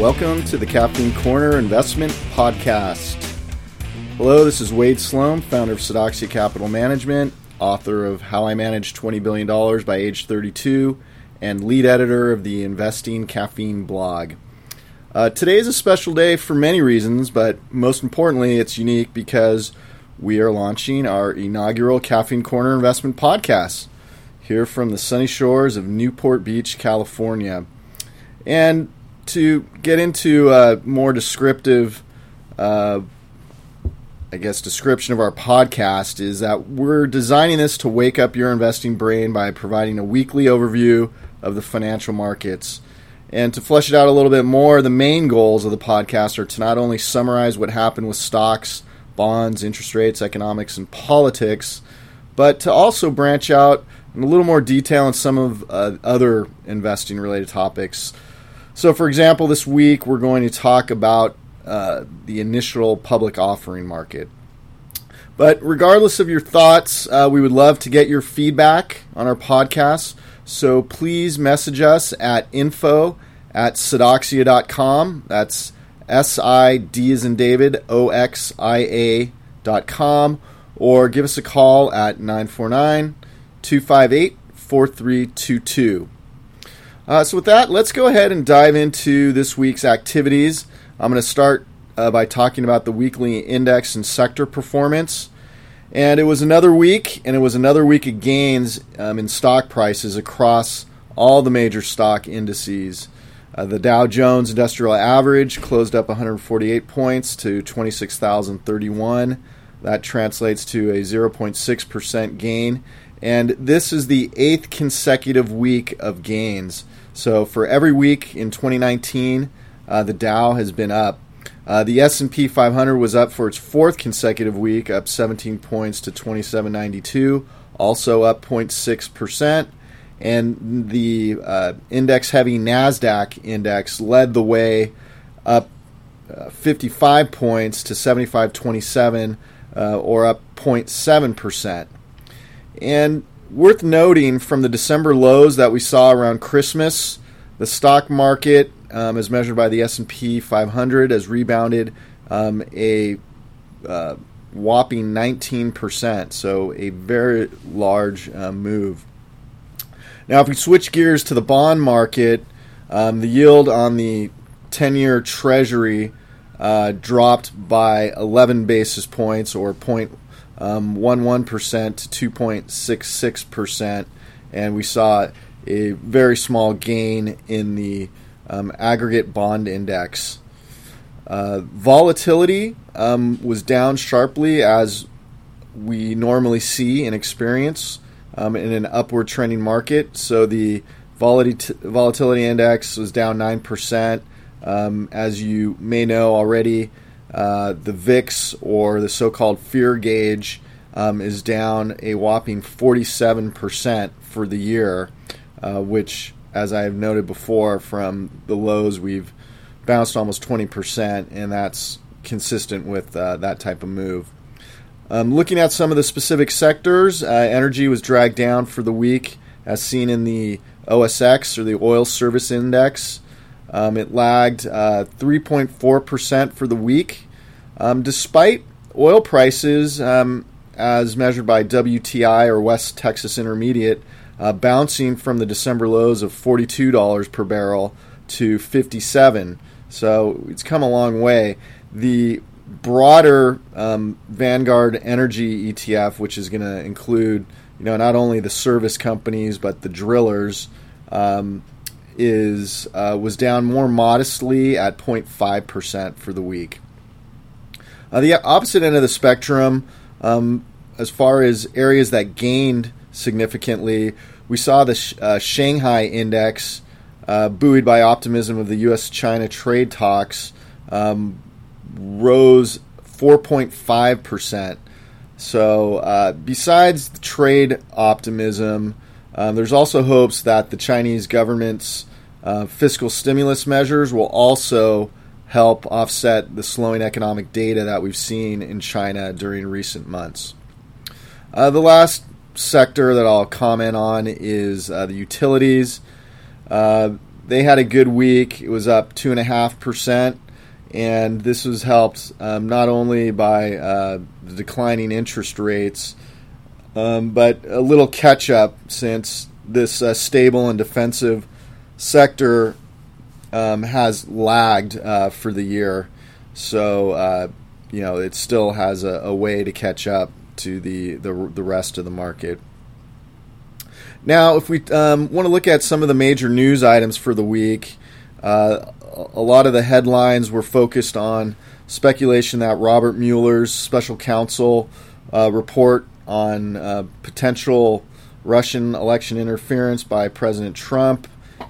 Welcome to the Caffeine Corner Investment Podcast. Hello, this is Wade Slome, founder of Sidoxia Capital Management, author of How I Managed $20 Billion by Age 32, and lead editor of the Investing Caffeine blog. Uh, today is a special day for many reasons, but most importantly, it's unique because we are launching our inaugural Caffeine Corner Investment Podcast here from the sunny shores of Newport Beach, California. And to get into a more descriptive, uh, I guess, description of our podcast, is that we're designing this to wake up your investing brain by providing a weekly overview of the financial markets. And to flesh it out a little bit more, the main goals of the podcast are to not only summarize what happened with stocks, bonds, interest rates, economics, and politics, but to also branch out in a little more detail on some of uh, other investing related topics. So, for example, this week we're going to talk about uh, the initial public offering market. But regardless of your thoughts, uh, we would love to get your feedback on our podcast. So please message us at info at sidoxia.com. That's S I D as in David, O X I A dot com. Or give us a call at 949 258 4322. Uh, so, with that, let's go ahead and dive into this week's activities. I'm going to start uh, by talking about the weekly index and sector performance. And it was another week, and it was another week of gains um, in stock prices across all the major stock indices. Uh, the Dow Jones Industrial Average closed up 148 points to 26,031. That translates to a 0.6% gain. And this is the eighth consecutive week of gains. So for every week in 2019, uh, the Dow has been up. Uh, the S&P 500 was up for its fourth consecutive week, up 17 points to 2792, also up 0.6 percent. And the uh, index-heavy Nasdaq index led the way, up uh, 55 points to 7527, uh, or up 0.7 percent. And worth noting from the December lows that we saw around Christmas, the stock market, um, as measured by the S&P 500, has rebounded um, a uh, whopping 19%. So a very large uh, move. Now, if we switch gears to the bond market, um, the yield on the 10-year Treasury uh, dropped by 11 basis points, or point um, 11% to 2.66%, and we saw a very small gain in the um, aggregate bond index. Uh, volatility um, was down sharply as we normally see and experience um, in an upward trending market. So the volatility, volatility index was down 9%. Um, as you may know already, uh, the VIX, or the so called fear gauge, um, is down a whopping 47% for the year, uh, which, as I have noted before, from the lows, we've bounced almost 20%, and that's consistent with uh, that type of move. Um, looking at some of the specific sectors, uh, energy was dragged down for the week, as seen in the OSX, or the Oil Service Index. Um, it lagged uh, 3.4% for the week, um, despite oil prices, um, as measured by WTI or West Texas Intermediate, uh, bouncing from the December lows of $42 per barrel to 57. So it's come a long way. The broader um, Vanguard Energy ETF, which is going to include, you know, not only the service companies but the drillers, um, is uh, was down more modestly at 0.5 percent for the week. Uh, the opposite end of the spectrum, um, as far as areas that gained significantly, we saw the sh- uh, Shanghai index, uh, buoyed by optimism of the U.S. China trade talks, um, rose 4.5 percent. So, uh, besides trade optimism, um, there's also hopes that the Chinese government's uh, fiscal stimulus measures will also help offset the slowing economic data that we've seen in China during recent months. Uh, the last sector that I'll comment on is uh, the utilities. Uh, they had a good week. It was up two and a half percent, and this was helped um, not only by uh, the declining interest rates, um, but a little catch up since this uh, stable and defensive sector um, has lagged uh, for the year. So uh, you know it still has a, a way to catch up to the, the the rest of the market. Now, if we um, want to look at some of the major news items for the week, uh, a lot of the headlines were focused on speculation that Robert Mueller's special counsel uh, report on uh, potential Russian election interference by President Trump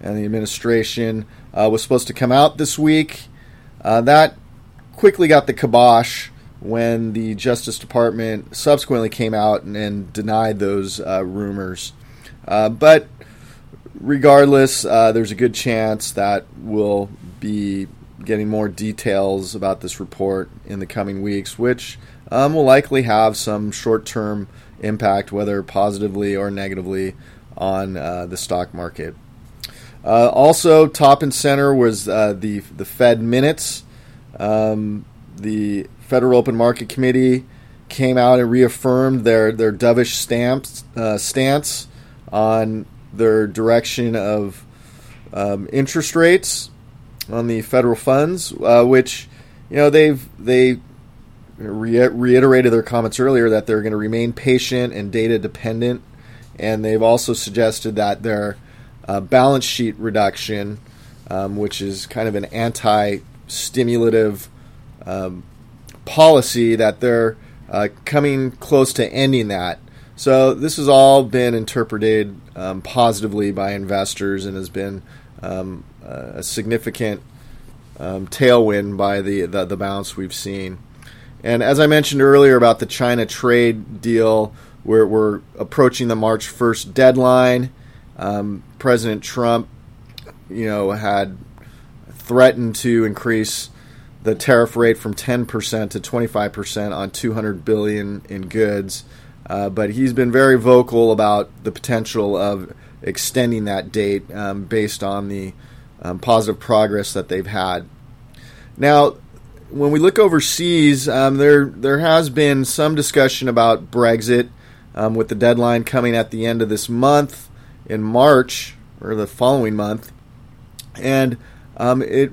and the administration uh, was supposed to come out this week. Uh, that quickly got the kibosh when the Justice Department subsequently came out and, and denied those uh, rumors. Uh, but regardless, uh, there's a good chance that we'll be getting more details about this report in the coming weeks, which um, will likely have some short term impact, whether positively or negatively, on uh, the stock market. Uh, also, top and center was uh, the the Fed minutes. Um, the Federal Open Market Committee came out and reaffirmed their their dovish stamps, uh, stance on their direction of um, interest rates on the federal funds, uh, which you know they've they re- reiterated their comments earlier that they're going to remain patient and data dependent, and they've also suggested that their uh, balance sheet reduction, um, which is kind of an anti-stimulative um, policy, that they're uh, coming close to ending that. So this has all been interpreted um, positively by investors and has been um, a significant um, tailwind by the, the, the bounce we've seen. And as I mentioned earlier about the China trade deal, we're, we're approaching the March 1st deadline. Um, President Trump, you know, had threatened to increase the tariff rate from 10% to 25% on 200 billion in goods. Uh, but he's been very vocal about the potential of extending that date um, based on the um, positive progress that they've had. Now, when we look overseas, um, there there has been some discussion about Brexit, um, with the deadline coming at the end of this month in March or the following month, and um, it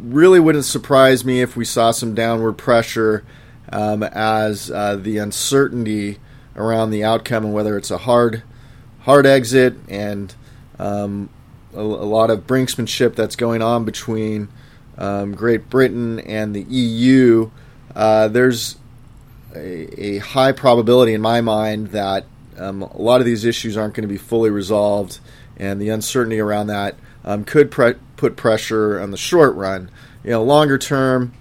really wouldn't surprise me if we saw some downward pressure um, as uh, the uncertainty around the outcome and whether it's a hard hard exit and um, a, a, lot of brinksmanship that's going on between um, Great Britain and the EU, uh, there's a, a, high probability in my mind that um, a lot of these issues aren't going to be fully resolved, and the uncertainty around that um, could pre- put pressure on the short run. You know, longer term,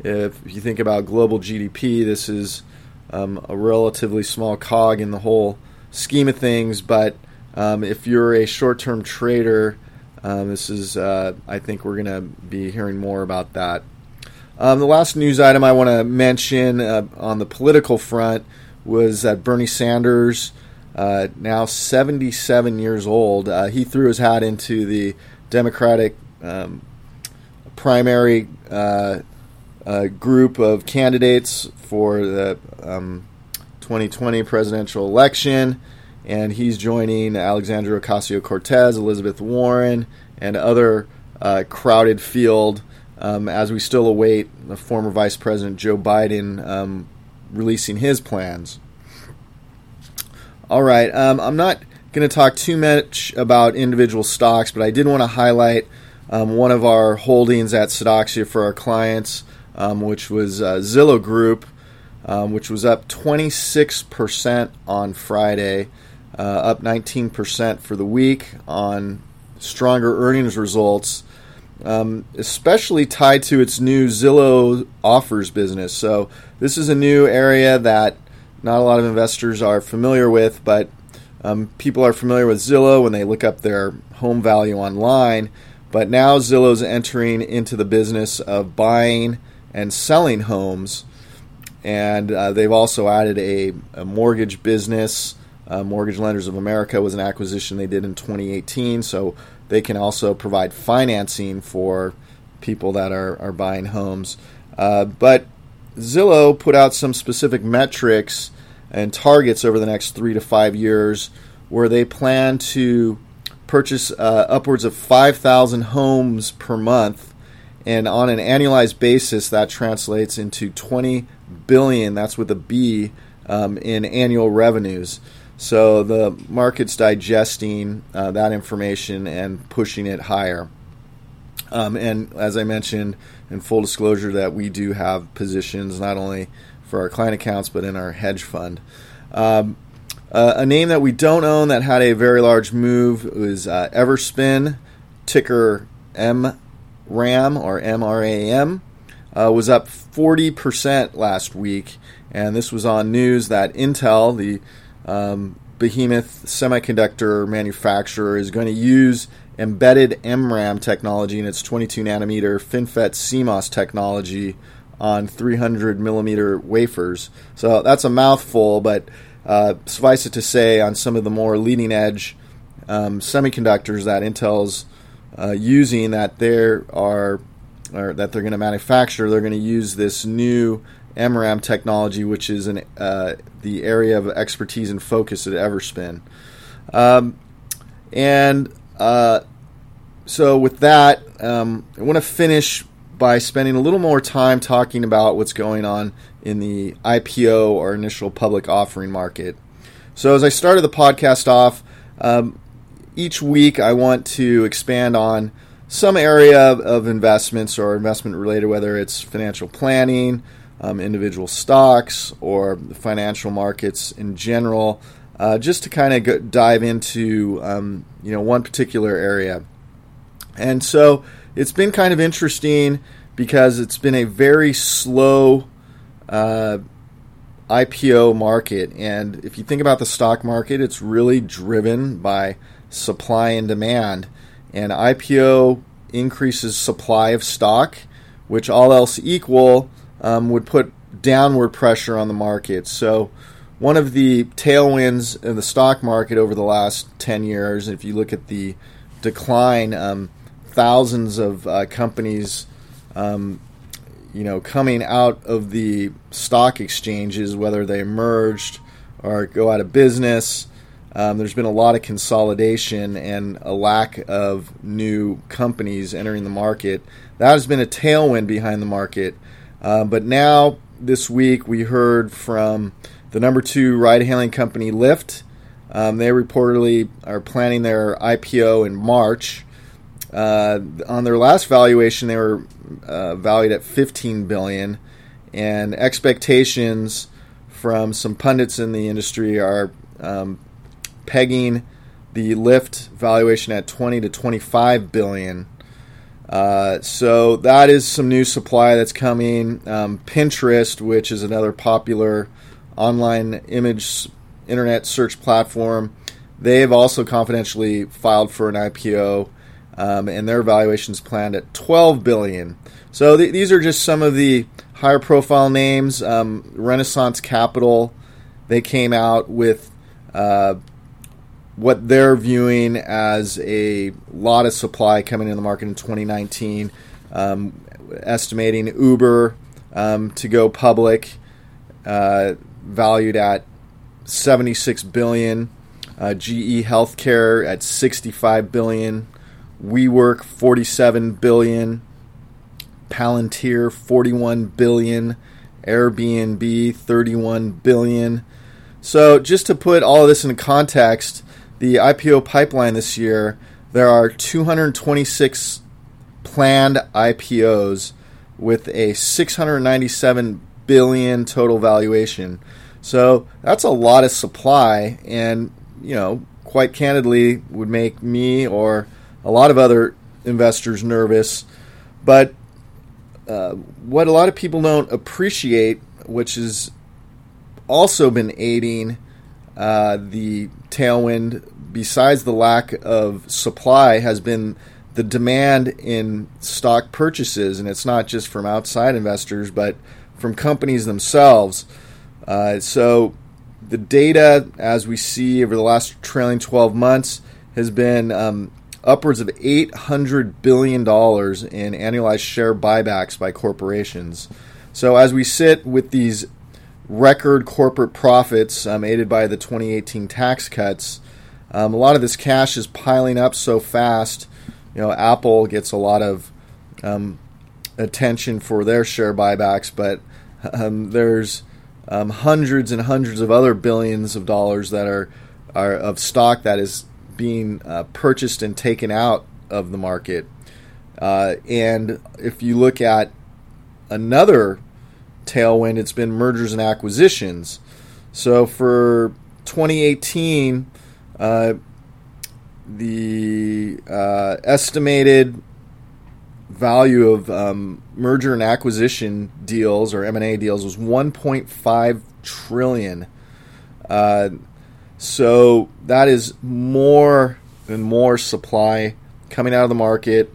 if you think about global GDP, this is um, a relatively small cog in the whole scheme of things. But um, if you're a short term trader, um, this is, uh, I think we're going to be hearing more about that. Um, the last news item I want to mention uh, on the political front was that Bernie Sanders, uh, now 77 years old, uh, he threw his hat into the Democratic um, primary uh, uh, group of candidates for the um, 2020 presidential election and he's joining Alexandria Ocasio Cortez, Elizabeth Warren, and other uh, crowded field um, as we still await the former Vice President Joe Biden um, releasing his plans. All right, um, I'm not going to talk too much about individual stocks, but I did want to highlight um, one of our holdings at Sidoxia for our clients, um, which was uh, Zillow Group. Um, which was up 26% on Friday uh, up 19% for the week on stronger earnings results, um, especially tied to its new Zillow offers business. So, this is a new area that not a lot of investors are familiar with, but um, people are familiar with Zillow when they look up their home value online. But now Zillow's entering into the business of buying and selling homes. And uh, they've also added a, a mortgage business uh, Mortgage Lenders of America was an acquisition they did in 2018, so they can also provide financing for people that are, are buying homes. Uh, but Zillow put out some specific metrics and targets over the next three to five years where they plan to purchase uh, upwards of 5,000 homes per month. And on an annualized basis, that translates into 20 billion, that's with a B, um, in annual revenues. So the market's digesting uh, that information and pushing it higher. Um, and as I mentioned, in full disclosure, that we do have positions not only for our client accounts but in our hedge fund. Um, uh, a name that we don't own that had a very large move was uh, Everspin, ticker MRAM or MRAM, uh, was up 40% last week. And this was on news that Intel, the um, behemoth semiconductor manufacturer, is going to use embedded MRAM technology in its 22 nanometer FinFET CMOS technology on 300 millimeter wafers. So that's a mouthful, but uh, suffice it to say, on some of the more leading edge um, semiconductors that Intel's uh, using, that there are or that they're going to manufacture, they're going to use this new MRAM technology, which is an, uh, the area of expertise and focus at Everspin. Um, and uh, so, with that, um, I want to finish by spending a little more time talking about what's going on in the IPO or initial public offering market. So, as I started the podcast off, um, each week I want to expand on some area of investments or investment related, whether it's financial planning, um, individual stocks, or the financial markets in general, uh, just to kind of dive into um, you know one particular area. And so it's been kind of interesting because it's been a very slow uh, IPO market. And if you think about the stock market, it's really driven by supply and demand. And IPO increases supply of stock, which all else equal um, would put downward pressure on the market. So, one of the tailwinds in the stock market over the last 10 years, if you look at the decline, um, thousands of uh, companies um, you know, coming out of the stock exchanges, whether they merged or go out of business, um, there's been a lot of consolidation and a lack of new companies entering the market. That has been a tailwind behind the market. Uh, but now, this week, we heard from the number two ride hailing company, Lyft. Um, they reportedly are planning their IPO in March. Uh, on their last valuation, they were uh, valued at 15 billion, and expectations from some pundits in the industry are um, pegging the Lyft valuation at 20 to 25 billion. Uh, so that is some new supply that's coming. Um, Pinterest, which is another popular online image internet search platform, they've also confidentially filed for an IPO um, and their valuation is planned at 12 billion. So th- these are just some of the higher profile names. Um, Renaissance Capital, they came out with uh, what they're viewing as a lot of supply coming in the market in 2019, um, estimating Uber um, to go public, uh, valued at 76 billion. Uh, GE Healthcare at 65 billion. WeWork 47 billion, Palantir 41 billion, Airbnb 31 billion. So just to put all of this into context, the IPO pipeline this year, there are 226 planned IPOs with a 697 billion total valuation. So that's a lot of supply and, you know, quite candidly would make me or a lot of other investors nervous. But uh, what a lot of people don't appreciate, which has also been aiding uh, the tailwind, besides the lack of supply, has been the demand in stock purchases. And it's not just from outside investors, but from companies themselves. Uh, so the data, as we see over the last trailing 12 months, has been um, upwards of $800 billion in annualized share buybacks by corporations. So, as we sit with these record corporate profits um, aided by the 2018 tax cuts, um, a lot of this cash is piling up so fast. You know, Apple gets a lot of um, attention for their share buybacks, but um, there's um, hundreds and hundreds of other billions of dollars that are, are of stock that is being uh, purchased and taken out of the market. Uh, and if you look at another tailwind, it's been mergers and acquisitions. So for 2018, uh, the uh, estimated value of um, merger and acquisition deals or M&A deals was 1.5 trillion. Uh, so that is more and more supply coming out of the market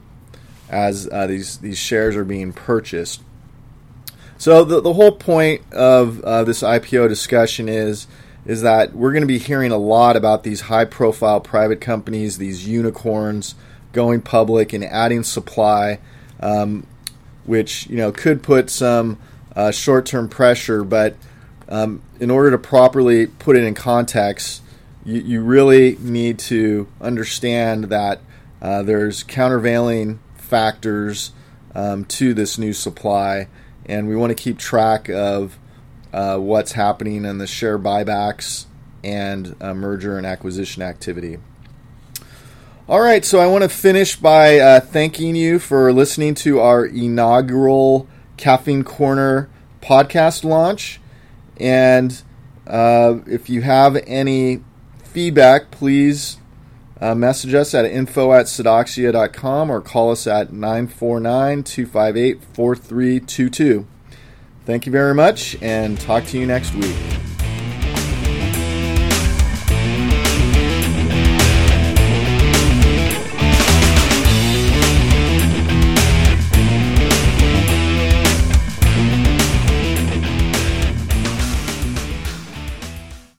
as uh, these these shares are being purchased. So the the whole point of uh, this IPO discussion is is that we're going to be hearing a lot about these high profile private companies, these unicorns going public and adding supply, um, which you know could put some uh, short term pressure, but um, in order to properly put it in context, you, you really need to understand that uh, there's countervailing factors um, to this new supply, and we want to keep track of uh, what's happening in the share buybacks and uh, merger and acquisition activity. All right, so I want to finish by uh, thanking you for listening to our inaugural Caffeine Corner podcast launch. And uh, if you have any feedback, please uh, message us at info at sidoxia.com or call us at 949 258 4322. Thank you very much and talk to you next week.